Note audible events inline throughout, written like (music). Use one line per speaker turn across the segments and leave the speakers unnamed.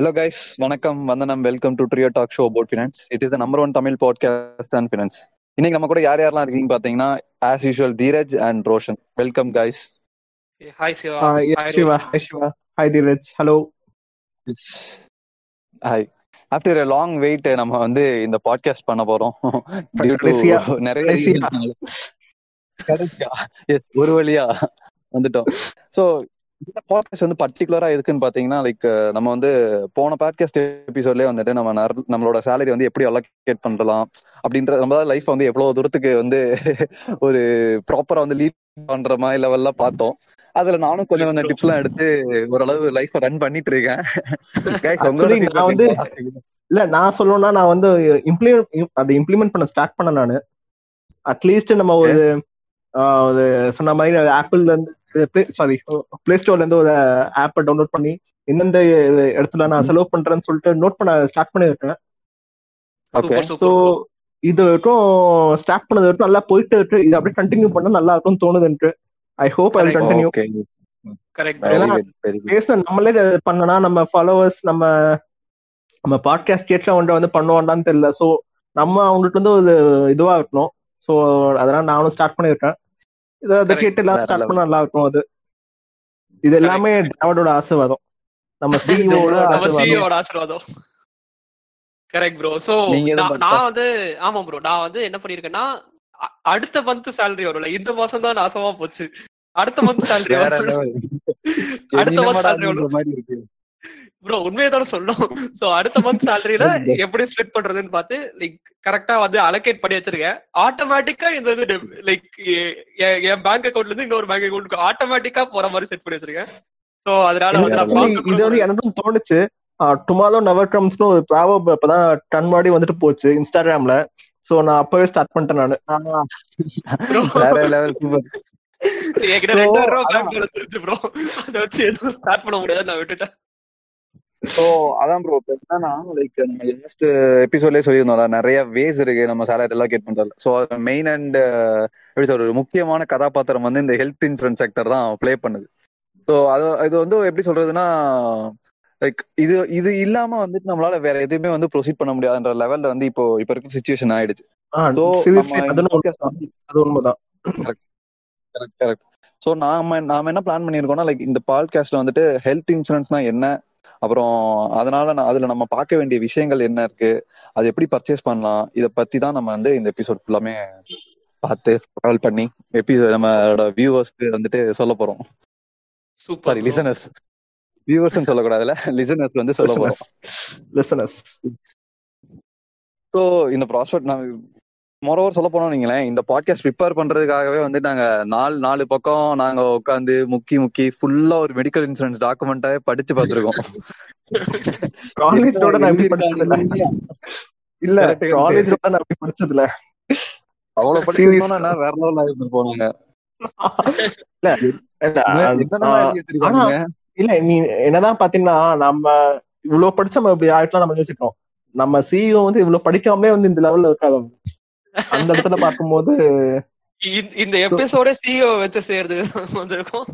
Hello guys, வணக்கம். வந்தனம். Welcome to trio talk show about finance it is the number one Tamil podcast and finance இன்னைக்கு நம்ம கூட யார் யாரெல்லாம் இருக்கீங்க பாத்தீங்கன்னா as usual Dheeraj and Roshan welcome guys
hi Shiva
Shiva.
Roshan.
Hi, Shiva. Hi, Dheeraj. Hello.
Hi after a long wait நம்ம வந்து இந்த பாட்காஸ்ட் பண்ண போறோம். (laughs) Due to
கடைசியா.
நிறைய எஸ் ஒரு வழியா வந்துட்டோம். சோ இந்த பாட்காஸ்ட் வந்து பர்டிகுலரா எதுக்குன்னு பாத்தீங்கன்னா லைக் நம்ம வந்து போன பாட்காஸ்ட் எபிசோட்லயே வந்துட்டு நம்ம நம்மளோட சேலரி வந்து எப்படி அலோகேட் பண்ணலாம் அப்படின்ற நம்ம லைஃப் வந்து எவ்வளவு தூரத்துக்கு வந்து (laughs) ஒரு ப்ராப்பரா வந்து லீட் பண்ற மாதிரி லெவல்ல பார்த்தோம். அதுல நானும் கொஞ்சம் கொஞ்சம் டிப்ஸ் எல்லாம் எடுத்து ஓரளவு லைஃப் ரன் பண்ணிட்டு இருக்கேன். (laughs)
நான் வந்து-? இல்ல நான் சொல்லணும்னா நான் வந்து இம்ப்ளிமெண்ட் அதை இம்ப்ளிமெண்ட் பண்ண ஸ்டார்ட் பண்ண நானு. அட்லீஸ்ட் நம்ம ஒரு சொன்ன மாதிரி ஆப்பிள்ல இருந்து சாரி பிளே ஸ்டோர்ல இருந்து ஒரு ஆப்பை டவுன்லோட் பண்ணி எந்தெந்த இடத்துல நான் செலவு பண்றேன்னு சொல்லிட்டு நோட் பண்ண ஸ்டார்ட் பண்ணிருக்கேன் ஸோ
சூப்பர்
இது வரைக்கும் ஸ்டார்ட் பண்ணது வரைக்கும் நல்லா போயிட்டு இருக்கு. இது அப்படியே கண்டினியூ பண்ணா நல்லா இருக்கும்னு தோணுதுன்ட்டு I hope I
Correct.
Continue. பேசின நம்மளே பண்ணனா நம்ம ஃபாலோவர்ஸ் நம்ம நம்ம பாட்காஸ்ட் கேட்ல வந்து வந்து பண்ணுவோம்டான்னு தெரியல. சோ நம்ம அவங்களுக்கு வந்து ஒரு இதுவா இருக்கணும். சோ அதனால நானும் ஸ்டார்ட் பண்ணிருக்கேன் அதை
Correct.
கேட்டு எல்லாம் ஸ்டார்ட். பண்ண நல்லா இருக்கும் அது. இது எல்லாமே டிராவடோட ஆசீர்வாதம். நம்ம (laughs) சிஇஓட
நம்ம
ஆசீர்வாதம்.
கரெக்ட் ப்ரோ சோ நான் வந்து ஆமா ப்ரோ நான் வந்து என்ன பண்ணிருக்கேன்னா அடுத்த மந்த் salary வரும்ல. இந்த மாசம் தான் நாசமா போச்சு. அடுத்த மந்த் வரும்
level.
அடுத்த month
என்னமாடா
salary
அப்படின்ற மாதிரி இருக்கு.
ப்ரோ உண்மையை தானே சொல்லணும். சோ அடுத்த மந்த் சேலரியில (laughs) எப்படி ஸ்ப்ளிட் பண்றதுன்னு பார்த்து லைக் கரெக்டா வந்து அலோகேட் பண்ணி வச்சிருக்கேன். ஆட்டோமேட்டிக்கா இந்த இது லைக் என் பேங்க் அக்கவுண்ட்ல இருந்து இன்னொரு பேங்க் அக்கவுண்ட்க்கு ஆட்டோமேட்டிக்கா போற மாதிரி செட் பண்ணி வச்சிருக்கேன். சோ அதனால வந்து
இது வந்து எனக்கும் தோணுச்சு. டுமாரோ நெவர் கம்ஸ்னு ஒரு ப்ராவப் இப்பதான் டன் மாடி வந்துட்டு போச்சு இன்ஸ்டாகிராம்ல சோ நான் அப்பவே ஸ்டார்ட் பண்ணிட்டேன் நானு.
வேற லெவல் சூப்பர்
என்கிட்ட
So,
ரெண்டாயிரம் ரூபாய்
அதான்.
பேங்க் தெரிஞ்சு ப்ரோ அதை வச்சு எதுவும் ஸ்டார்ட் பண்ண முடியாது நான் விட்டுட்டேன்.
சோ அதான் ப்ரோ என்னன்னா லைக் நம்ம லாஸ்ட் எபிசோட்லயே சொல்லியிருந்தோம்ல நிறைய வேஸ் இருக்கு நம்ம சேலரி எல்லாம் கேட் பண்றது சோ மெயின் அண்ட் எப்படி சொல்றது ஒரு முக்கியமான கதாபாத்திரம் வந்து இந்த ஹெல்த் இன்சூரன்ஸ் செக்டர் தான் ப்ளே பண்ணுது. சோ அது இது வந்து எப்படி சொல்றதுன்னா லைக் இது இது இல்லாம வந்துட்டு நம்மளால வேற எதுவுமே வந்து ப்ரொசீட் பண்ண முடியாதுன்ற லெவல்ல வந்து இப்போ இப்ப இருக்க சுச்சுவேஷன் ஆயிடுச்சு.
உண்மைதான்
கரெக்ட் கரெக்ட் ஸோ நாம நாம என்ன பிளான் பண்ணியிருக்கோம்னா லைக் இந்த பாட்காஸ்ட்ல வந்துட்டு ஹெல்த் இன்சூரன்ஸ்னா என்ன அப்புறம் அதனால நான் அதுல நம்ம பார்க்க வேண்டிய விஷயங்கள் என்ன இருக்கு? அது எப்படி பர்ச்சேஸ் பண்ணலாம்? இத பத்தி தான் நம்ம வந்து இந்த எபிசோட் ஃபுல்லாமே பார்த்து கால் பண்ணி எபிசோட் நம்மளோட வியூவர்ஸ்க்கு வந்துட்டு சொல்ல போறோம்.
சூப்பர்
லிசனர்ஸ் வியூவர்ஸ் சொல்லக்கூடாதுல லிசனர்ஸ் வந்து சொல்ல போறோம்.
லிசனர்ஸ்
ஸோ இந்த ப்ராஸ்பெக்ட் நான் மொரோவர் சொல்ல போனோம் நீங்களேன் இந்த பாட்காஸ்ட் ப்ரிப்பேர் பண்றதுக்காகவே வந்து நாங்க நாலு நாலு பக்கம் நாங்க உட்காந்து முக்கி முக்கி ஃபுல்லா ஒரு மெடிக்கல் இன்சூரன்ஸ் டாக்குமெண்டாவே படிச்சு பார்த்திருக்கோம்.
காலேஜோட நான் இல்ல. காலேஜோட நான் இப்படி படிச்சது இல்ல
அவ்வளவு படிச்சிருந்தோம்னா வேற லெவல்ல இருந்திருப்போம் நாங்க.
இல்ல இல்ல நீ என்னதான் பாத்தீங்கன்னா நம்ம இவ்வளவு படிச்ச நம்ம இப்படி ஆயிட்டலாம் நம்ம யோசிக்கிறோம் நம்ம சிஇஓ வந்து இவ்வளவு படிக்காமலே வந்து இந்த லெவல்ல இருக்காது. அந்த இடத்துல பார்க்கும்போது
இந்த- எபிசோட சிஇஓ வச்சு சேர்ந்து வந்திருக்கோம்.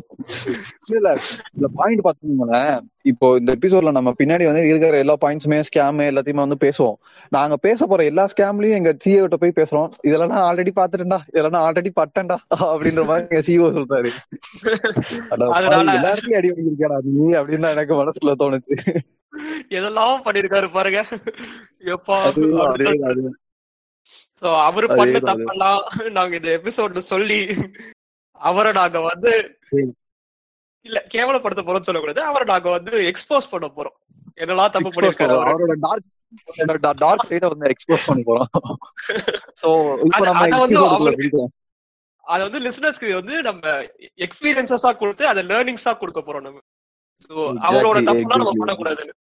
இல்ல இந்த பாயிண்ட் பாத்தீங்களேன் இப்போ இந்த எபிசோட்ல நம்ம பின்னாடி வந்து இருக்கிற எல்லா பாயிண்ட்ஸுமே ஸ்கேம் எல்லாத்தையுமே வந்து பேசுவோம். நாங்க பேச போற எல்லா ஸ்கேம்லயும் எங்க சிஓ கிட்ட போய் பேசுறோம். இதெல்லாம் நான் ஆல்ரெடி பாத்துட்டேன்டா இதெல்லாம் நான் ஆல்ரெடி பட்டேன்டா. அப்படின்ற மாதிரி எங்க சிஓ சொல்றாரு. அட பாவி,
அதனால-
எல்லா இடத்துலயும் அடி வாங்கியிருக்கேடா நீ? அப்படின்னு தான் எனக்கு மனசுக்குள்ள தோணுச்சு.
எதெல்லாம் பண்ணிருக்காரு பாருங்க. எப்பா. சோ அவரு பண்ண தப்பெல்லாம் நாங்க இந்த எபிசோட்ல சொல்லி அவரை நாங்க வந்து. இல்ல கேவலப்படுத்த போறோம்னு சொல்லக்கூடாது. அவரை நாங்க வந்து எக்ஸ்போஸ் பண்ண போறோம். என்னெல்லாம் தப்பு பண்ணிருக்காரு
அவரோட டார்க் டார்க் சைட வந்து எக்ஸ்போஸ் பண்ண போறோம். சோ இப்போ
அது- வந்து லிசனர்ஸ்க்கு வந்து நம்ம எக்ஸ்பீரியன்சஸா கொடுத்து அதை லேர்னிங்ஸா கொடுக்க போறோம் நம்ம. சோ அவரோட தப்புலாம் நம்ம
exactly.
பண்ணக்கூடாது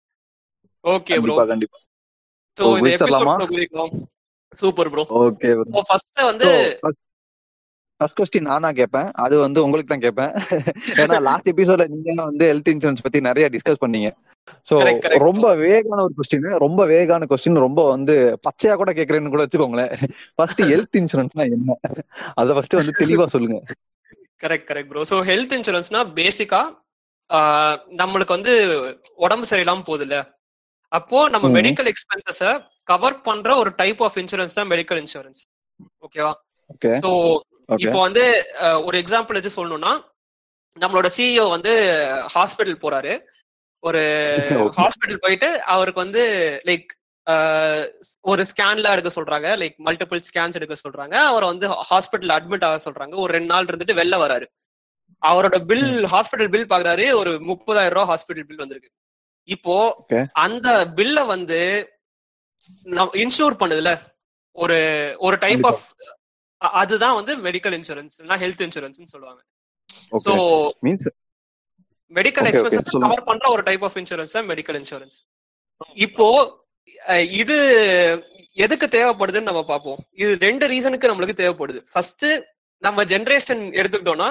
ஓகே ப்ரோ
கண்டிப்பா.
சோ இந்த? Episode super bro.
Okay
first வந்து
ஃபர்ஸ்ட் கொஸ்டின் நான் தான் கேட்பேன் அது வந்து உங்களுக்கு தான் கேட்பேன் (laughs) ஏன்னா லாஸ்ட் எபிசோட்ல நீங்க வந்து ஹெல்த் இன்சூரன்ஸ் பத்தி நிறைய டிஸ்கஸ் பண்ணீங்க. சோ. ரொம்ப வேகான ஒரு கொஸ்டின் ரொம்ப வேகான கொஸ்டின் ரொம்ப வந்து பச்சையா கூட கேக்குறேன்னு கூட வச்சுக்கோங்களேன். ஃபர்ஸ்ட் ஹெல்த் இன்சூரன்ஸ்னா என்ன? அத ஃபர்ஸ்ட் வந்து தெளிவா சொல்லுங்க.
Correct correct bro so health இன்சூரன்ஸ்னா பேசிக்கா நம்மளுக்கு வந்து உடம்பு சரியில்லாம போகுது இல்ல அப்போ நம்ம. மெடிக்கல் எக்ஸ்பென்சஸ கவர் பண்ற ஒரு டைப் ஆஃப் இன்சூரன்ஸ் தான் மெடிக்கல் இன்சூரன்ஸ் ஓகேவா
ஓகே
சோ இப்போ வந்து ஒரு எக்ஸாம்பிள் வச்சு சொல்லணும்னா நம்மளோட சிஇஓ வந்து ஹாஸ்பிட்டல் போறாரு. ஒரு. (laughs) ஹாஸ்பிட்டல் போயிட்டு அவருக்கு வந்து லைக் ஒரு ஸ்கேன்ல எடுக்க சொல்றாங்க. லைக் மல்டிபிள் ஸ்கேன்ஸ் எடுக்க சொல்றாங்க. அவரை வந்து ஹாஸ்பிட்டல் அட்மிட் ஆக சொல்றாங்க. ஒரு ரெண்டு நாள் இருந்துட்டு வெளில வராரு. அவரோட பில் ஹாஸ்பிட்டல் பில் பாக்குறாரு. ஒரு முப்பதாயிரம் ரூபாய் ஹாஸ்பிட்டல் பில் வந்திருக்கு. இப்போ. அந்த பில்ல வந்து இன்சூர் பண்ணுதுல. ஒரு ஒரு டைப். ஆஃப் அதுதான் வந்து மெடிக்கல் இன்சூரன்ஸ் இல்லைன்னா ஹெல்த் இன்சூரன்ஸ் சொல்லுவாங்க. So
means
medical expenses. Cover பண்ற ஒரு டைப் ஆஃப் இன்சூரன்ஸ் தான் மெடிக்கல் இன்சூரன்ஸ் இப்போ இது எதுக்கு தேவைப்படுதுன்னு நம்ம பார்ப்போம். இது ரெண்டு ரீசனுக்கு நம்மளுக்கு தேவைப்படுது. ஃபர்ஸ்ட் நம்ம ஜெனரேஷன் எடுத்துக்கிட்டோம்னா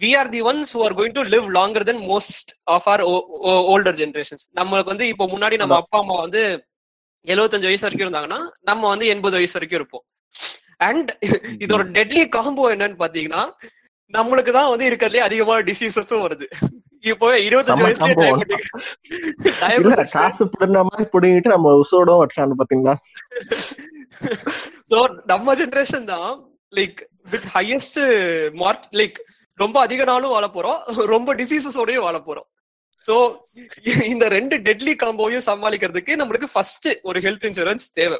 we are the ones who are going to live longer than most of our older generations நம்மளுக்கு வந்து இப்போ முன்னாடி நம்ம அப்பா அம்மா வந்து 75 வயசு வரைக்கும் இருந்தாங்கன்னா நம்ம வந்து எண்பது வயசு வரைக்கும் இருப்போம். அண்ட் இதோட டெட்லி காம்போ என்னன்னு பாத்தீங்கன்னா நம்மளுக்கு தான் வந்து இருக்கிறதுலே அதிகமான டிசீசஸும் வருது. இப்போ இருபத்தஞ்சு வயசுல
காசு பிடுற மாதிரி பிடிங்கிட்டு நம்ம உசோட வச்சான்னு பாத்தீங்களா
சோ நம்ம ஜெனரேஷன் தான் like with highest mark like ரொம்ப அதிக நாளும் வாழ போறோம். ரொம்ப டிசீசஸோடயும் வாழ போறோம். சோ (laughs) இந்த ரெண்டு டெட்லி காம்போவையும் சமாளிக்கிறதுக்கு நம்மளுக்கு ஃபர்ஸ்ட் ஒரு ஹெல்த் இன்சூரன்ஸ் தேவை.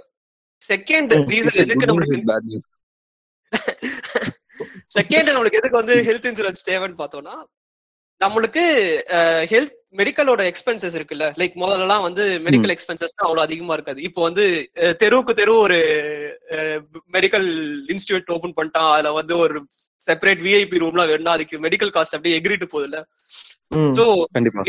செகண்ட் ரீசன் எதுக்கு நம்மளுக்கு செகண்ட் (laughs) நம்மளுக்கு எதுக்கு வந்து ஹெல்த் இன்சூரன்ஸ் தேவைன்னு பார்த்தோம்னா நம்மளுக்கு ஹெல்த் மெடிக்கலோட எக்ஸ்பென்சஸ் இருக்குல்ல. லைக் முதல்லலாம் வந்து மெடிக்கல் எக்ஸ்பென்சஸ் அவ்வளவு அதிகமா இருக்காது. இப்போ வந்து தெருவுக்கு தெரு ஒரு மெடிக்கல் இன்ஸ்டியூட் ஓபன் பண்ணிட்டான். அதுல வந்து ஒரு செப்பரேட் விஐபி ரூம்லாம் வேணும்னா அதுக்கு மெடிக்கல் காஸ்ட் அப்படியே எகிரிட்டு போகுதுல்ல. சோ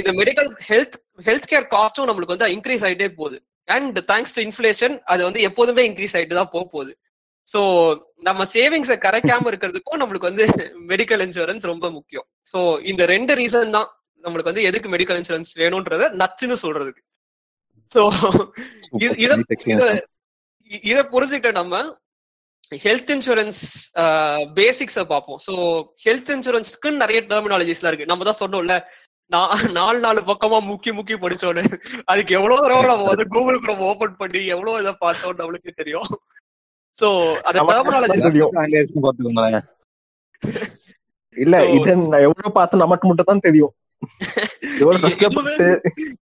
இந்த மெடிக்கல் ஹெல்த் ஹெல்த் கேர் காஸ்டும் நம்மளுக்கு வந்து இன்க்ரீஸ் ஆயிட்டே போகுது. அண்ட் தேங்க்ஸ் டு இன்ஃபிளேஷன் அது வந்து எப்போதுமே இன்க்ரீஸ் ஆயிட்டு தான் போக போகுது. சோ நம்ம சேவிங்ஸை கரைக்காம இருக்கிறதுக்கும் நம்மளுக்கு வந்து மெடிக்கல் இன்சூரன்ஸ் ரொம்ப முக்கியம். சோ இந்த ரெண்டு ரீசன் தான் நம்மளுக்கு வந்து எதுக்கு மெடிக்கல் இன்சூரன்ஸ் வேணும்ன்றத நச்சுன்னு சொல்றதுக்கு. சோ இத இத இத புரிஞ்சுக்கிட்ட நம்ம ஹெல்த் இன்சூரன்ஸ் பேசிக்ஸ பார்ப்போம். சோ ஹெல்த் இன்சூரன்ஸ்க்கு நிறைய டெர்மினாலஜிஸ்லாம் இருக்கு. நம்ம தான் சொன்னோம்ல நாலு நாலு பக்கமா முக்கி முக்கி படிச்சோன்னு. அதுக்கு எவ்வளவு தடவை நம்ம வந்து கூகுள் குரோம் ஓபன் பண்ணி எவ்வளவு இதை பார்த்தோம் நம்மளுக்கு தெரியும். சோ அந்த டெர்மினாலஜி
இல்ல
So-
இது நான் எவ்வளவு பார்த்து நமக்கு மட்டும் தான் தெரியும் (laughs)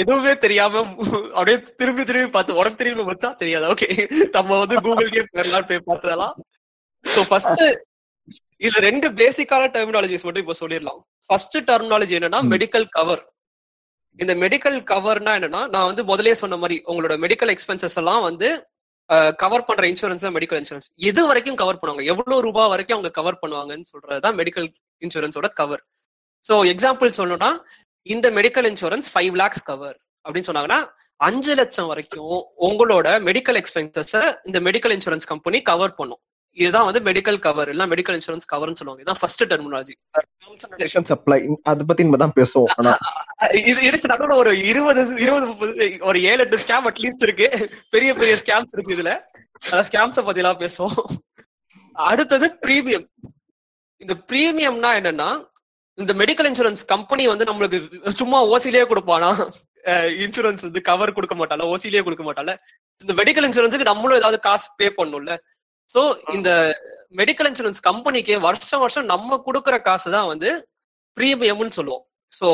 எதுவுமே தெரியாம அப்படியே திரும்பி திரும்பி பார்த்து உடம்பு திரும்பி வச்சா தெரியாது? ஓகே நம்ம வந்து கூகுள்கே போயிடலாம் போய் பார்த்ததெல்லாம். ஸோ ஃபர்ஸ்ட் இதுல ரெண்டு பேசிக்கான டெர்மினாலஜிஸ் மட்டும் இப்ப சொல்லிடலாம். ஃபர்ஸ்ட் டெர்மினாலஜி என்னன்னா. மெடிக்கல் கவர் இந்த மெடிக்கல் கவர்னா என்னன்னா நான் வந்து முதல்லயே சொன்ன மாதிரி உங்களோட மெடிக்கல் எக்ஸ்பென்சஸ் எல்லாம் வந்து கவர் பண்ற இன்சூரன்ஸ் தான் மெடிக்கல் இன்சூரன்ஸ் எது வரைக்கும் கவர் பண்ணுவாங்க. எவ்வளவு ரூபாய் வரைக்கும் அவங்க கவர் பண்ணுவாங்கன்னு சொல்றதுதான் மெடிக்கல் இன்சூரன்ஸோட கவர் சோ எக்ஸாம்பிள் சொல்லணும்னா இந்த medical insurance five lakhs cover அப்படின்னு சொன்னாங்கன்னா அஞ்சு லட்சம் வரைக்கும் உங்களோட மெடிக்கல் எக்ஸ்பென்சஸ் இந்த மெடிக்கல் இன்சூரன்ஸ் கம்பெனி கவர் பண்ணும். இதுதான் வந்து மெடிக்கல் கவர் இல்ல மெடிக்கல் இன்சூரன்ஸ் கவர்னு சொல்லுவாங்க. இதுதான் ஃபர்ஸ்ட் டெர்மினாலஜி
சப்ளை அத பத்தி நம்ம தான் பேசுவோம். ஆனா
இது இதுக்கு நடுவுல ஒரு இருபது இருபது முப்பது ஒரு ஏழு எட்டு ஸ்கேம் அட்லீஸ்ட் இருக்கு. பெரிய பெரிய ஸ்கேம்ஸ் இருக்கு இதுல. ஸ்கேம்ஸ பத்தி எல்லாம் பேசுவோம். அடுத்தது பிரீமியம் இந்த பிரீமியம்னா என்னன்னா இந்த மெடிக்கல் இன்சூரன்ஸ் கம்பெனி வந்து நம்மளுக்கு சும்மா ஓசிலேயே கொடுப்பானா? இன்சூரன்ஸ் வந்து கவர் கொடுக்க மாட்டால ஓசிலேயே கொடுக்க மாட்டால இந்த மெடிக்கல் இன்சூரன்ஸுக்கு நம்மளும் ஏதாவது காசு பே பண்ணும்ல. சோ இந்த மெடிக்கல் இன்சூரன்ஸ் கம்பெனிக்கு வருஷம் வருஷம் நம்ம கொடுக்குற காசு தான் வந்து பிரீமியம்னு சொல்லுவோம். சோ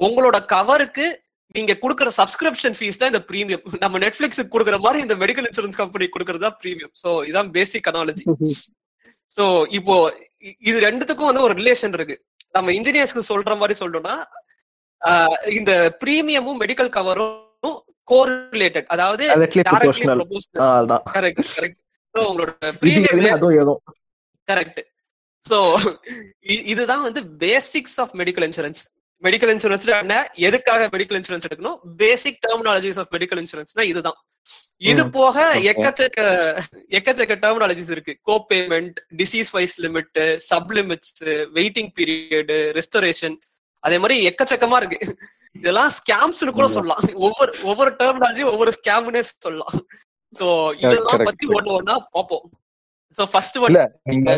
உங்களோட கவருக்கு நீங்க கொடுக்குற சப்ஸ்கிரிப்ஷன் ஃபீஸ் தான் இந்த பிரீமியம் நம்ம நெட்ஃபிளிக்ஸுக்கு கொடுக்குற மாதிரி இந்த மெடிக்கல் இன்சூரன்ஸ் கம்பெனி கொடுக்கறது தான் பிரீமியம் சோ இதான் பேசிக் அனாலஜி சோ இப்போ இது ரெண்டுத்துக்கும் வந்து ஒரு ரிலேஷன் இருக்கு. நம்ம இன்ஜினியர்ஸ்க்கு சொல்ற மாதிரி சொல்லணும்னா இந்த பிரீமியமும் மெடிக்கல் கவரும் கோரிலேட்டட் அதாவது correct சோ உங்களோட பிரீமியம் கரெக்ட் சோ இதுதான் வந்து basics of medical insurance medical insurance எதுக்காக மெடிக்கல் இன்சூரன்ஸ் எடுக்கணும்? பேசிக் டெர்மினாலஜிஸ் ஆஃப் மெடிக்கல் இன்சூரன்ஸ்னா இதுதான். இது போக. எக்கச்சக்க எக்கச்சக்க டெர்மினாலஜிஸ் இருக்கு. Co payment disease wise limit sub limits waiting period restoration அதே மாதிரி எக்கச்சக்கமா இருக்கு. இதெல்லாம் ஸ்கேம்ஸ்னு கூட. சொல்லலாம். ஒவ்வொரு ஒவ்வொரு டெர்மினாலஜி ஒவ்வொரு ஸ்கேம்னே சொல்லலாம். சோ இதெல்லாம் பத்தி ஒண்ணு ஒண்ணா பார்ப்போம். சோ ஃபர்ஸ்ட்
இல்ல நீங்க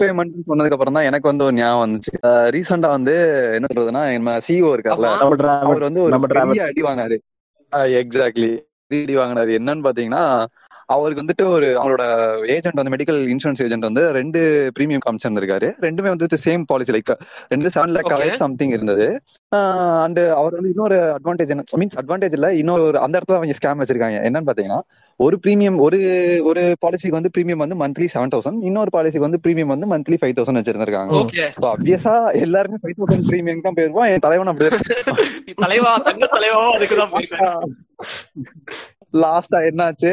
பேமெண்ட் சொன்னதுக்கு அப்புறம் தான் எனக்கு வந்து ஒரு ஞாபகம் வந்துச்சு. ரீசெண்டா வந்து என்ன சொல்றதுன்னா நம்ம சிஓ இருக்கார்ல.
நம்ம டிராவல்
அவர் வந்து ஒரு பெரிய அடி வாங்கினாரு. எக்ஸாக்ட்லி டிடி வாங்கினாரு. என்னன்னு பாத்தீங்கன்னா அவருக்கு வந்துட்டு ஒரு அவரோட ஏஜென்ட் வந்து மெடிக்கல் இன்சூரன்ஸ் ஏஜென்ட் வந்து ரெண்டு பிரீமியம் காமிச்சிருந்திருக்காரு. ரெண்டுமே வந்து சேம் பாலிசி லைக் ரெண்டு செவன் லேக். சம்திங் இருந்தது. அண்ட் அவர் வந்து இன்னொரு அட்வான்டேஜ் என்ன மீன்ஸ் அட்வான்டேஜ் இல்ல இன்னொரு அந்த இடத்துல அவங்க ஸ்கேம் வச்சிருக்காங்க. என்னன்னு பாத்தீங்கன்னா ஒரு பிரீமியம் ஒரு ஒரு பாலிசிக்கு வந்து பிரீமியம் வந்து மந்த்லி செவன் தௌசண்ட் இன்னொரு பாலிசிக்கு வந்து பிரீமியம் வந்து மந்த்லி ஃபைவ் தௌசண்ட் வச்சிருந்திருக்காங்க.
ஓகே
ஸோ ஆப்வியஸா எல்லாருமே ஃபைவ் தௌசண்ட் பிரீமியம் தான் போயிருப்போம் என் தலைவன் அப்படி (laughs)
தலைவா தங்க தலைவா போயிருக்கேன்.
லாஸ்டா என்னாச்சு?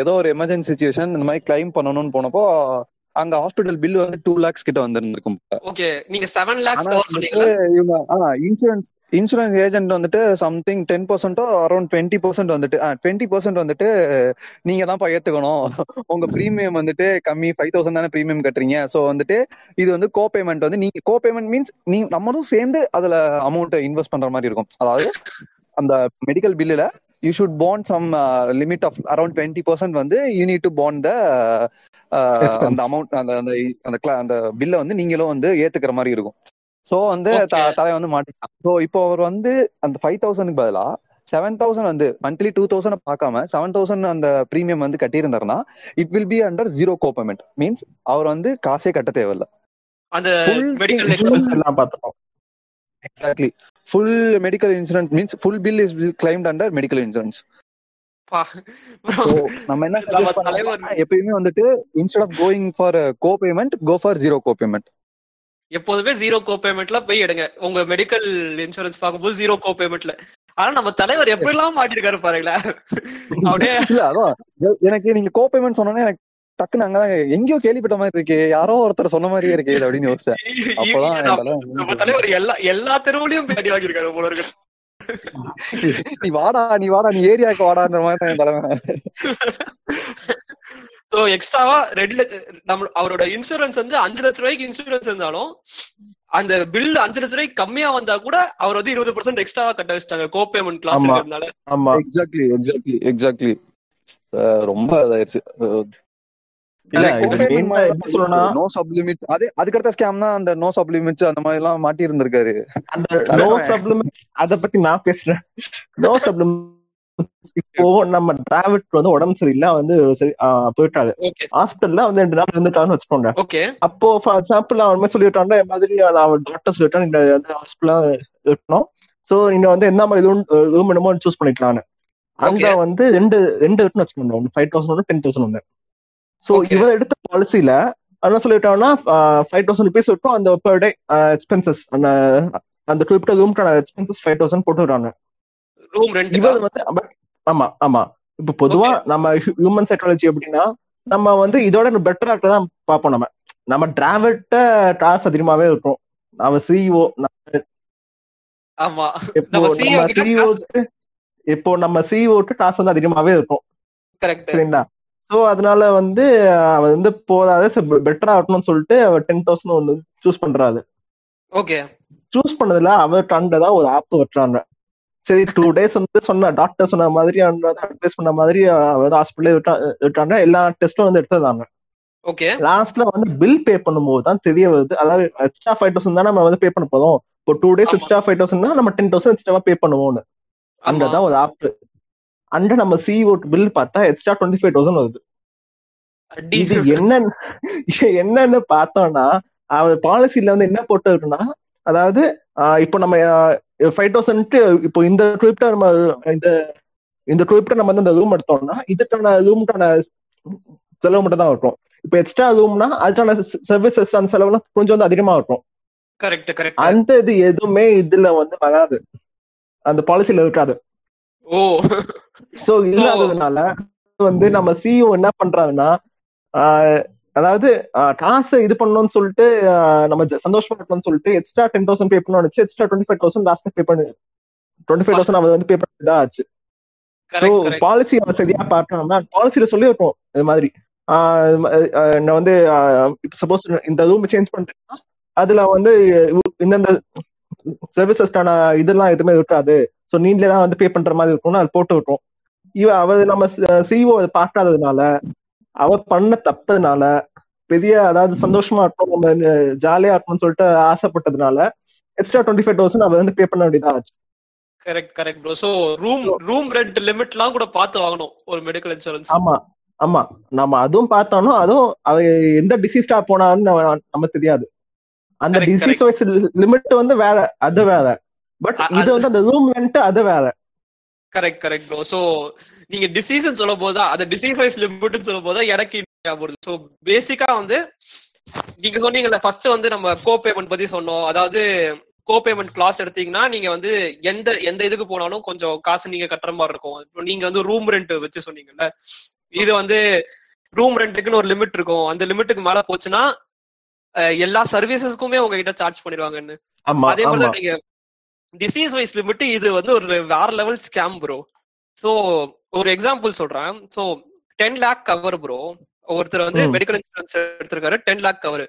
ஏதோ ஒரு எமர்ஜென்சி சுச்சுவேஷன் இந்த மாதிரி கிளைம் பண்ணணும்னு போனப்போ அங்க ஹாஸ்பிட்டல் பில் வந்து டூ லேக்ஸ் கிட்ட வந்திருந்திருக்கும்.
ஓகே நீங்க செவன் லேக்ஸ்
இவங்க இன்சூரன்ஸ் இன்சூரன்ஸ் ஏஜென்ட் வந்துட்டு சம்திங் டென் பர்சன்டோ அரௌண்ட் டுவெண்ட்டி பர்சன்ட் வந்துட்டு டுவெண்ட்டி பர்சன்ட் வந்துட்டு நீங்க தான் ஏத்துக்கணும் உங்க பிரீமியம் வந்துட்டு கம்மி ஃபைவ் தௌசண்ட் தானே பிரீமியம் கட்டுறீங்க. சோ வந்துட்டு இது வந்து கோ பேமெண்ட் வந்து நீங்க கோ பேமெண்ட் மீன்ஸ் நீ நம்மளும் சேர்ந்து அதுல அமௌண்ட் இன்வெஸ்ட் பண்ற மாதிரி இருக்கும். அதாவது அந்த medical பில்லுல you should bond some limit of around twenty percent வந்து you need to bond the. அந்த அமௌண்ட் அந்த அந்த அந்த cla- அந்த பில்லை வந்து நீங்களும் வந்து ஏத்துக்கிற மாதிரி இருக்கும். சோ வந்து த-
Okay.
தலைவன் வந்து மாட்டிட்டான் சோ இப்போ அவர் வந்து அந்த ஃபைவ் தௌசண்ட்க்கு பதிலா செவன் தௌசண்ட் வந்து மந்த்லி டூ தௌசண்ட் பார்க்காம செவன் தௌசண்ட் அந்த பிரீமியம் வந்து கட்டியிருந்தாருன்னா it will be under zero co payment means அவர் வந்து காசே கட்ட தேவையில்ல.
அந்த எக்ஸ்பென்ஸ்
எல்லாம் பார்த்துட்டோம்
exactly full medical insurance means full bill is claimed under medical insurance நம்ம என்ன எப்பயுமே வந்துட்டு instead of going for co payment go for zero co payment
எப்போதுமே ஜீரோ கோ பேமெண்ட்ல போய் எடுங்க. உங்க மெடிக்கல் இன்சூரன்ஸ் பார்க்கும்போது ஜீரோ கோ பேமெண்ட்ல ஆனா நம்ம தலைவர் எப்படி எல்லாம் மாட்டிருக்காரு பாருங்களேன். (laughs) அப்படியே
இல்ல அதான். எனக்கு நீங்க கோ பேமெண்ட் சொன்னோன்னே எனக்கு டக்குன்னு அங்கதான் எங்கேயோ கேள்விப்பட்ட மாதிரி இருக்கு. யாரோ ஒருத்தர் சொன்ன மாதிரியே இருக்கு இது அப்படின்னு யோசிச்சேன். (laughs) அப்பதான்
தலைவர் எல்லா எல்லா தெருவுலயும் பேடி வாங்கியிருக்காரு போல இருக்கு.
நீ வாடா நீ வாடா நீ ஏரியாக்கு வாடான்ற மாதிரி தான் என் தலைவன்
சோ எக்ஸ்ட்ராவா ரெண்டு லட்ச- நம்ம அவரோட இன்சூரன்ஸ் வந்து அஞ்சு லட்ச ரூபாய்க்கு இன்சூரன்ஸ் இருந்தாலும் அந்த பில் அஞ்சு லட்ச ரூபாய்க்கு கம்மியா வந்தா கூட அவர் வந்து இருபது பர்சன்ட் எக்ஸ்ட்ராவா கட்ட வச்சிட்டாங்க. கோ பேமெண்ட் கிளாஸ்
ஆமா.
இருக்கிறதுனால.
ஆமா.
எக்ஸாக்ட்லி எக்ஸாக்ட்லி எக்ஸாக்ட்லி ரொம்ப இதாயிருச்சு. நோ சப்லிமிட் அதே அதுக்கடுத்த ஸ்கேம் தான் அந்த நோ சப்லிமிட்ஸ் அந்த மாதிரி எல்லாம் மாட்டி இருந்திருக்காரு
அந்த நோ. சப்ளிமெண்ட்ஸ் அத பத்தி நான் பேசுறேன். நோ இப்போ நம்ம டிராவல் வந்து உடம்பு சரியில்லை வந்து சரி ஆஹ் போயிட்டாரு. ஹாஸ்பிட்டல்ல வந்து ரெண்டு நாள் வந்துட்டான்னு வச்சுக்கோங்க.
ஓகே
அப்போ ஃபார் எக்ஸாம்பிள் அவன் சொல்லிட்டான் இந்த மாதிரி நான் டாக்டர் சொல்லிட்டான் இந்த வந்து ஹாஸ்பிட்டல் இருக்கணும். சோ நீங்க வந்து என்ன மாதிரி ரூம் ரூம் என்னமோ சூஸ் பண்ணிக்கலாம்னு. அங்க. வந்து ரெண்டு ரெண்டு இருக்குன்னு வச்சுக்கோங்க ஒன்று ஃபைவ் தௌசண்ட் ஒன்று டென் தௌசண்ட் ஒன்று
Okay.
இவன் எடுத்த பாலிசியில என்ன சொல்லிட்டான்னா ஃபைவ் தௌசண்ட் ருபீஸ் விட்டோம் அந்த பெர் டே எக்ஸ்பென்சஸ் அந்த அந்த குறிப்பிட்ட ரூம்க்கான எக்ஸ்பென்சஸ் ஃபைவ் தௌசண்ட் போட்டு விடுறாங்க
ரூம் ரெண்ட்
இவர் வந்து ஆமா ஆமா. இப்ப பொதுவா நம்ம ஹியூமன் சைக்காலஜி எப்படின்னா நம்ம வந்து இதோட பெட்டரா தான் பார்ப்போம் நம்ம. நம்ம டிராவல்ட்ட டாஸ் அதிகமாவே இருக்கும். நம்ம சிஇஓ
ஆமா.
இப்போ
நம்ம
சிஇஓ இப்போ நம்ம சிஇஓட்டு டாஸ் வந்து அதிகமாவே இருக்கும்.
கரெக்ட்
சரிங்களா? சோ அதனால வந்து அவர் வந்து போதாத. பெட்டரா இருக்கணும்னு சொல்லிட்டு அவர் டென் தௌசண்ட் ஒன்று சூஸ் பண்றாரு.
ஓகே
சூஸ் பண்ணதுல அவர் தான் ஒரு ஆப் வச்சாங்க. சரி டூ டேஸ் வந்து சொன்ன டாக்டர் சொன்ன மாதிரி அட்வைஸ் பண்ண மாதிரி அவர் ஹாஸ்பிட்டலே விட்டாங்க. எல்லா டெஸ்ட்டும் வந்து எடுத்ததாங்க
ஓகே
லாஸ்ட்ல வந்து பில் பே பண்ணும்போது தான் தெரிய வருது. அதாவது எக்ஸ்ட்ரா ஃபைவ் தௌசண்ட் தான் நம்ம வந்து பே பண்ண போதும் இப்போ two days. Extra five thousand நம்ம டென் தௌசண்ட் எக்ஸ்ட்ரா பே பண்ணுவோம்னு. அங்கதான் ஒரு ஆப் அண்ட நம்ம சிஓ பில் பார்த்தா எக்ஸ்ட்ரா டுவெண்ட்டி ஃபைவ் தௌசண்ட் வருது இது என்னன்னு என்னன்னு பார்த்தோம்னா அவர் பாலிசில வந்து என்ன போட்டு இருக்குன்னா அதாவது இப்போ நம்ம ஃபைவ் தௌசண்ட் இப்போ இந்த குறிப்பிட்ட நம்ம இந்த இந்த குறிப்பிட்ட நம்ம வந்து இந்த ரூம் எடுத்தோம்னா இதுக்கான ரூமுக்கான செலவு மட்டும் தான் இருக்கும். இப்போ எக்ஸ்ட்ரா ரூம்னா அதுக்கான சர்வீசஸ் அந்த செலவுலாம் கொஞ்சம் வந்து அதிகமா இருக்கும்.
கரெக்ட் கரெக்ட்
அந்த இது எதுவுமே இதுல வந்து வராது. அந்த பாலிசில இருக்காது.
ஓ.
சோ இல்லாததுனால வந்து நம்ம சிஇஓ என்ன பண்றாங்கன்னா அதாவது காசை இது பண்ணணும்னு சொல்லிட்டு நம்ம சந்தோஷமா இருக்கணும்னு சொல்லிட்டு எக்ஸ்ட்ரா டென் தௌசண்ட் பே பண்ணணும் நினைச்சு extra twenty five thousand last pay பண்ணு டுவெண்ட்டி ஃபைவ் தௌசண்ட் அவர் வந்து பே பண்ணதா ஆச்சு. ஸோ பாலிசி சரியா பார்க்கணும்னா பாலிசியில இது மாதிரி. ஆஹ் இது மா- ஆஹ் நான் வந்து சப்போஸ் இந்த ரூம் சேஞ்ச் பண்றேன்னா அதுல வந்து இந்தந்த சர்வீசஸ்க்கான இதெல்லாம் எதுவுமே இருக்காது. ஸோ நீங்களே தான் வந்து பே பண்ற மாதிரி இருக்கும்னு அது போட்டு விட்டோம் இவ அவர் நம்ம சிஓ அதை பார்க்காததுனால அவ பண்ண தப்பதுனால பெரிய அதாவது சந்தோஷமா இருக்கணும் நம்ம ஜாலியா இருக்கணும்னு சொல்லிட்டு ஆசைப்பட்டதுனால எக்ஸ்ட்ரா டுவெண்ட்டி ஃபைவ் தௌசண்ட் அவர் வந்து பே பண்ண வேண்டியதா ஆச்சு.
Correct correct bro so room room rent லிமிட்லாம் கூட பார்த்து வாங்கணும் ஒரு மெடிக்கல் இன்சூரன்ஸ்
ஆமா ஆமா. நம்ம அதுவும் பார்த்தாலும் அதுவும் அவ எந்த டிசீஸ்டா போனான்னு நம்ம- தெரியாது. அந்த டிசீஸ் வைஸ் லிமிட் வந்து வேற அது வேற. பட் இது வந்து அந்த ரூம் ரெண்ட் அது வேற.
கரெக்ட் கரெக்ட் ப்ரோ சோ நீங்க டிசீஸ் சொல்லும் போதா அந்த டிசீஸ் வைஸ் லிமிட்னு சொல்லும் போதா எனக்கு ஞாபகம் வருது சோ பேசிக்கா வந்து நீங்க சொன்னீங்கல்ல ஃபர்ஸ்ட் வந்து நம்ம கோ பேமெண்ட் பத்தி சொன்னோம். அதாவது கோ பேமெண்ட் கிளாஸ் எடுத்தீங்கன்னா நீங்க வந்து எந்த எந்த இதுக்கு போனாலும் கொஞ்சம் காசு நீங்க கட்டுற மாதிரி இருக்கும். நீங்க வந்து ரூம் ரெண்ட் வச்சு சொன்னீங்கல்ல இது வந்து ரூம் ரெண்ட்டுக்குன்னு ஒரு லிமிட் இருக்கும். அந்த லிமிட்டுக்கு மேல போச்சுன்னா எல்லா சர்வீசஸ்க்குமே உங்ககிட்ட சார்ஜ் பண்ணிடுவாங்கன்னு. அதே மாதிரி நீங்க டிசீஸ் வைஸ் லிமிட் இது வந்து ஒரு வேற லெவல் ஸ்கேம் ப்ரோ சோ ஒரு எக்ஸாம்பிள் சொல்றேன். So ten lakh cover bro ஒருத்தர் வந்து. மெடிக்கல் இன்சூரன்ஸ் எடுத்திருக்காரு. டென் லேக் கவர்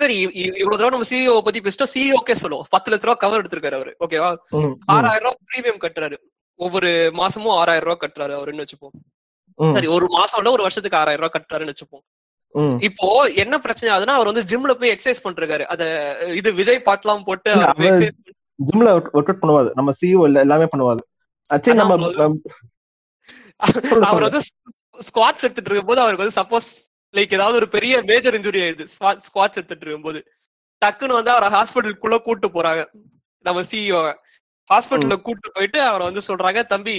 சரி இவ்வளவு தடவை நம்ம சிஇஓ பத்தி பேசிட்டோம். சிஇஓக்கே சொல்லுவோம். பத்து லட்ச ரூபா கவர் எடுத்திருக்காரு அவரு. ஓகேவா ஆறாயிரம் ரூபாய் பிரீமியம் கட்டுறாரு. ஒவ்வொரு மாசமும் ஆறாயிரம் ரூபாய் கட்டுறாரு அவருன்னு வச்சுப்போம். சரி ஒரு மாசம் இல்ல ஒரு வருஷத்துக்கு ஆறாயிரம் ரூபாய் கட்டுறாருன்னு வச்சுப்போம். இப்போ என்ன பிரச்சனை ஆகுதுன்னா அவர் வந்து ஜிம்ல போய் எக்ஸசைஸ் பண்றாரு அத இது விஜய் பாட்லாம் போட்டு
ஜிம்ல ஒர்க் அவுட் பண்ணுவாரு. நம்ம சிஇஓ இல்ல எல்லாமே பண்ணுவாரு. ஆக்சுவலி நம்ம
அவர். வந்து ஸ்குவாட்ஸ் எடுத்துட்டு இருக்கும்போது அவருக்கு வந்து சப்போஸ் லைக் ஏதாவது ஒரு பெரிய மேஜர் இன்ஜுரி ஆயிடுது. ஸ்குவாட்ஸ் எடுத்துட்டு இருக்கும்போது. டக்குன்னு வந்து அவரை ஹாஸ்பிட்டலுக்குள்ள கூட்டு போறாங்க. நம்ம சிஇஓ ஹாஸ்பிட்டல்ல கூட்டு போயிட்டு அவரை வந்து சொல்றாங்க தம்பி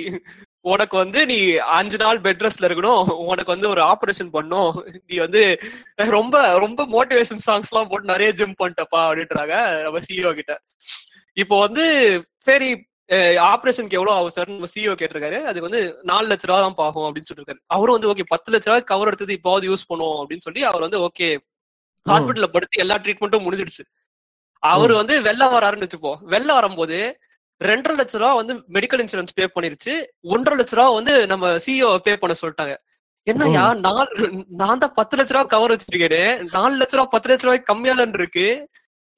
உனக்கு வந்து நீ அஞ்சு நாள் பெட் ரெஸ்ட்ல இருக்கணும். உனக்கு வந்து ஒரு ஆபரேஷன் பண்ணும். நீ வந்து ரொம்ப ரொம்ப மோட்டிவேஷன் சாங்ஸ் எல்லாம் போட்டு நிறைய ஜிம் பண்ணிட்டப்பா அப்படின்றாங்க நம்ம சிஇஓ கிட்ட. இப்போ வந்து சரி ஆபரேஷனுக்கு எவ்வளவு ஆகும் சார்? நம்ம சிஇஓ கேட்டிருக்காரு. அதுக்கு வந்து நாலு லட்ச ரூபா தான் ஆகும் அப்படின்னு சொல்லிருக்காரு. அவரும் வந்து ஓகே பத்து லட்ச ரூபாய் கவர் எடுத்தது இப்போது யூஸ் பண்ணுவோம் அப்படின்னு சொல்லி அவர் வந்து ஓகே ஹாஸ்பிட்டல்ல படுத்து எல்லா ட்ரீட்மெண்ட்டும் முடிஞ்சிடுச்சு. அவர் வந்து வெளில வராருன்னு வச்சுப்போம். வெளில வரும்போது ரெண்டரை லட்ச ரூபா வந்து மெடிக்கல் இன்சூரன்ஸ் பே பண்ணிருச்சு. ஒன்றரை லட்ச ரூபா வந்து நம்ம சிஇஓ பே பண்ண சொல்லிட்டாங்க. என்னய்யா நாலு நான் தான் பத்து லட்ச ரூபா கவர் வச்சிருக்கேன். நாலு லட்ச ரூபா பத்து லட்ச ரூபாய்க்கு கம்மியா இருக்கு.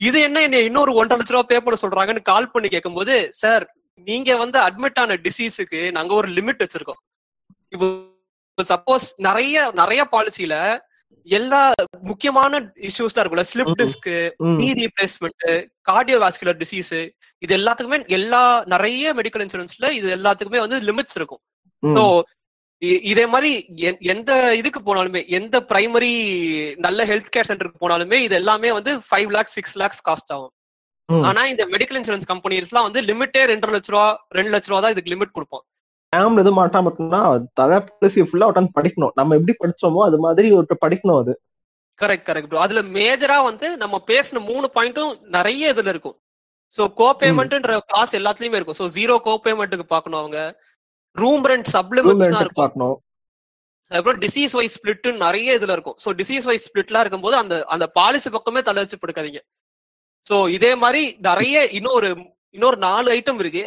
இது என்ன என்ன இன்னொரு ஒன்றரை லட்ச ரூபா பே பண்ண சொல்றாங்கன்னு கால் பண்ணி கேட்கும்போது சார் நீங்க வந்து அட்மிட் ஆன டிசீஸுக்கு நாங்க ஒரு லிமிட் வச்சிருக்கோம் இப்போ சப்போஸ் நிறைய நிறைய பாலிசில எல்லா முக்கியமான இஷ்யூஸ் தான் இருக்கும்ல slip. Disc knee replacement cardiovascular disease இது எல்லாத்துக்குமே எல்லா நிறைய மெடிக்கல் இன்சூரன்ஸ்ல இது எல்லாத்துக்குமே வந்து லிமிட்ஸ் இருக்கும்
ம்.
இதே மாதிரி எந்த இதுக்கு போனாலுமே எந்த பிரைமரி நல்ல ஹெல்த் கேர் சென்டருக்கு போனாலுமே இது எல்லாமே வந்து five lakhs six lakhs cost ஆகும். ஆனா இந்த மெடிக்கல் இன்சூரன்ஸ் கம்பெனிஸ்லாம் வந்து லிமிட்டே ரெண்டரை லட்ச ரூபா ரெண்டு லட்ச ரூபா தான் இதுக்கு லிமிட் கொடுப்போம்.
ஸ்கேம்ல எதுவும் மாட்டாம இருக்குன்னா தலை பாலிசி ஃபுல்லா உட்காந்து படிக்கணும். நம்ம எப்படி படிச்சோமோ அது மாதிரி ஒரு படிக்கணும் அது.
கரெக்ட் கரெக்ட் ப்ரோ அதுல மேஜரா வந்து நம்ம பேசின மூணு பாயிண்ட்டும் நிறைய இதுல இருக்கும். சோ கோ பேமெண்ட்ன்ற காசு எல்லாத்துலயுமே இருக்கும். சோ ஜீரோ கோ பேமெண்ட்டுக்கு பாக்கணும் அவங்க. ரூம் ரெண்ட் சப்ளிமெண்ட்ஸ்லாம் இருக்கும்.
பார்க்கணும்.
அதுக்கப்புறம் டிசீஸ் வைஸ் ஸ்பிளிட் நிறைய இதுல இருக்கும். சோ டிசீஸ் வைஸ் ஸ்பிளிட்லாம் இருக்கும்போது அந்த அந்த பாலிசி பக்கமே தலை வச்சு படுக்காதீங்க. சோ இதே மாதிரி நிறைய இன்னொரு இன்னொரு நாலு ஐட்டம் இருக்கு.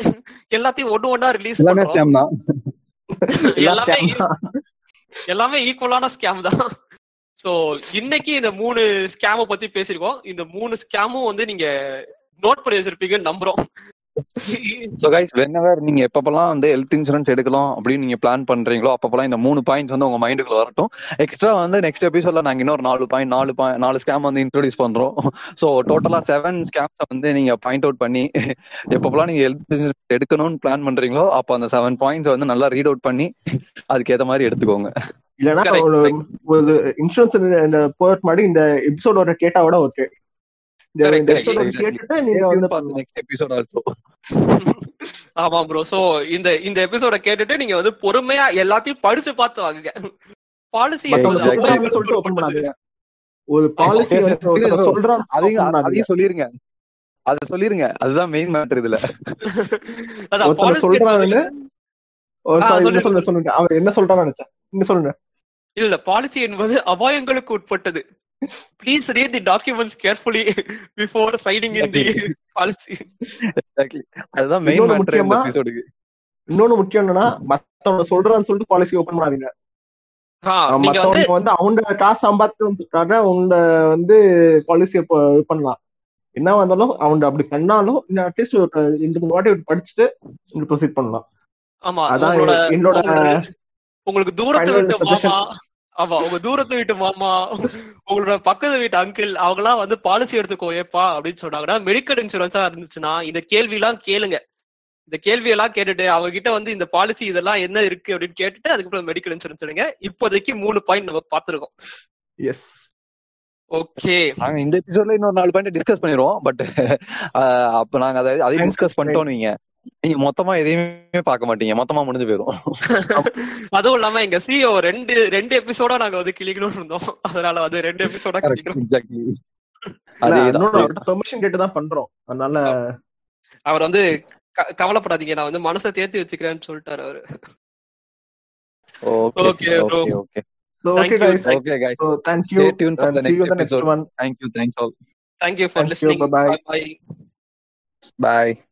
எல்லாத்தையும் ஒண்ணு ஒண்ணா ரிலீஸ்
தான்
எல்லாம்.
எல்லாமே ஈக்குவலான ஸ்கேம் தான். சோ இன்னைக்கு இந்த மூணு ஸ்கேம பத்தி பேசிருக்கோம் இந்த மூணு ஸ்கேமும் வந்து நீங்க நோட் பண்ணி வச்சிருப்பீங்கன்னு நம்புறோம்.
ஸோ கைஸ் வென்னவர் நீங்க எப்பப்பெல்லாம் வந்து ஹெல்த் இன்சூரன்ஸ் எடுக்கலாம் அப்படின்னு நீங்க பிளான் பண்றீங்களோ அப்பப்பெல்லாம் இந்த மூணு பாயிண்ட்ஸ் வந்து உங்க மைண்டுக்குள்ள வரட்டும். எக்ஸ்ட்ரா வந்து நெக்ஸ்ட் எபிசோட்ல நாங்க இன்னொரு நாலு பாயிண்ட் நாலு பாயிண்ட் நாலு ஸ்கேம் வந்து இன்ட்ரோடியூஸ் பண்றோம். ஸோ டோட்டலா செவன் ஸ்கேம்ஸ் வந்து நீங்க பாயிண்ட் அவுட் பண்ணி எப்பப்பெல்லாம் நீங்க ஹெல்த் இன்சூரன்ஸ் எடுக்கணும்னு பிளான் பண்றீங்களோ அப்போ அந்த செவன் பாயிண்ட்ஸ் வந்து நல்லா ரீட் அவுட் பண்ணி அதுக்கேத்த மாதிரி எடுத்துக்கோங்க.
இல்லைன்னா ஒரு இன்சூரன்ஸ் இந்த போறதுக்கு முன்னாடி இந்த எபிசோடோட கேட்டாவோட ஓகே (laughs)
ஆமா ப்ரோ சோ இந்த இந்த எபிசோட கேட்டுட்டு நீங்க வந்து பொறுமையா எல்லாத்தையும் படிச்சு பார்த்து வாங்குங்க. பாலிசி.
ஒரு பாலிசி. சொல்றான்
அதையும் அதையும் சொல்லிருங்க. அத சொல்லிருங்க. அதுதான் மெயின் மேட்டர் இதுல. (laughs)
என்ன சொல்லுங்க அவர் என்ன சொல்றான்னு நினைச்சேன்? நீங்க சொல்லுங்க.
இல்ல பாலிசி என்பது அபாயங்களுக்கு உட்பட்டது. Please read the documents carefully before signing in the policy
Exactly. அதுதான் மெயின்
இன்னொன்னு
மேட்டர் இந்த
முக்கியமா-
எபிசோடுக்கு
இன்னொன்னு முக்கியம் என்னன்னா மத்தவங்க சொல்றான்னு சொல்லிட்டு பாலிசி ஓபன் பண்ணாதீங்க.
நீங்க வந்து
மத்தவங்க வந்து அவங்க காசு சம்பாதிக்கிறதுக்காக அவங்க வந்து பாலிசியை பண்ணலாம். என்ன வந்தாலும் அவங்க அப்படி பண்ணாலும் அட்லீஸ்ட் ஒரு ரெண்டு மூணு வாட்டி படிச்சுட்டு ப்ரொசீட் பண்ணலாம்.
ஆமா
அதான் என்னோட
உங்களுக்கு தூரத்து வீட்டு. மாமா. ஆமா உங்க தூரத்து வீட்டு மாமா. உங்களோட பக்கத்து வீட்டு அங்கிள் அவங்க எல்லாம் வந்து பாலிசி எடுத்துக்கோ ஏப்பா அப்படின்னு சொன்னாங்கன்னா மெடிக்கல் இன்சூரன்ஸா இருந்துச்சுன்னா இந்த கேள்வி எல்லாம் கேளுங்க. இந்த கேள்வி எல்லாம் கேட்டுட்டு அவங்க கிட்ட வந்து இந்த பாலிசி இதெல்லாம் என்ன இருக்கு அப்படின்னு கேட்டுட்டு அதுக்கப்புறம் மெடிக்கல் இன்சூரன்ஸ் எடுங்க. இப்போதைக்கு மூணு பாயிண்ட் நம்ம பாத்துருக்கோம்
எஸ்
ஓகே
நாங்க இந்த எபிசோட்ல இன்னொரு நாலு பாயிண்ட் டிஸ்கஸ் பண்ணிடுவோம் பட் அப்ப நாங்க அதை அதையும் டிஸ்கஸ் பண்ணிட்டோம் நீங்க நீங்க மொத்தமா எதையுமே பார்க்க மாட்டீங்க. மொத்தமா முடிஞ்சு போயிரும்.
அதுவும் இல்லாம எங்க சிஓ ரெண்டு ரெண்டு எபிசோடா நாங்க வந்து கிளிக்கணும்னு இருந்தோம். அதனால வந்து ரெண்டு எபிசோடா கிளிக்கணும்
எக்ஸாக்ட்லி
பெர்மிஷன் கேட்டு தான் பண்றோம். அதனால
அவர் வந்து க- கவலைப்படாதீங்க. நான் வந்து மனசை தேர்த்தி வச்சுக்கிறேன்னு சொல்லிட்டாரு அவரு.
Okay. Okay
so
Thank
okay
you.
guys.
Okay guys.
So thank you.
Stay tuned for
and
the
see you in
next
the next
episode.
one.
Thank you. Thanks all.
Thank you for
Thank you.
Listening
Bye-bye.
Bye
bye.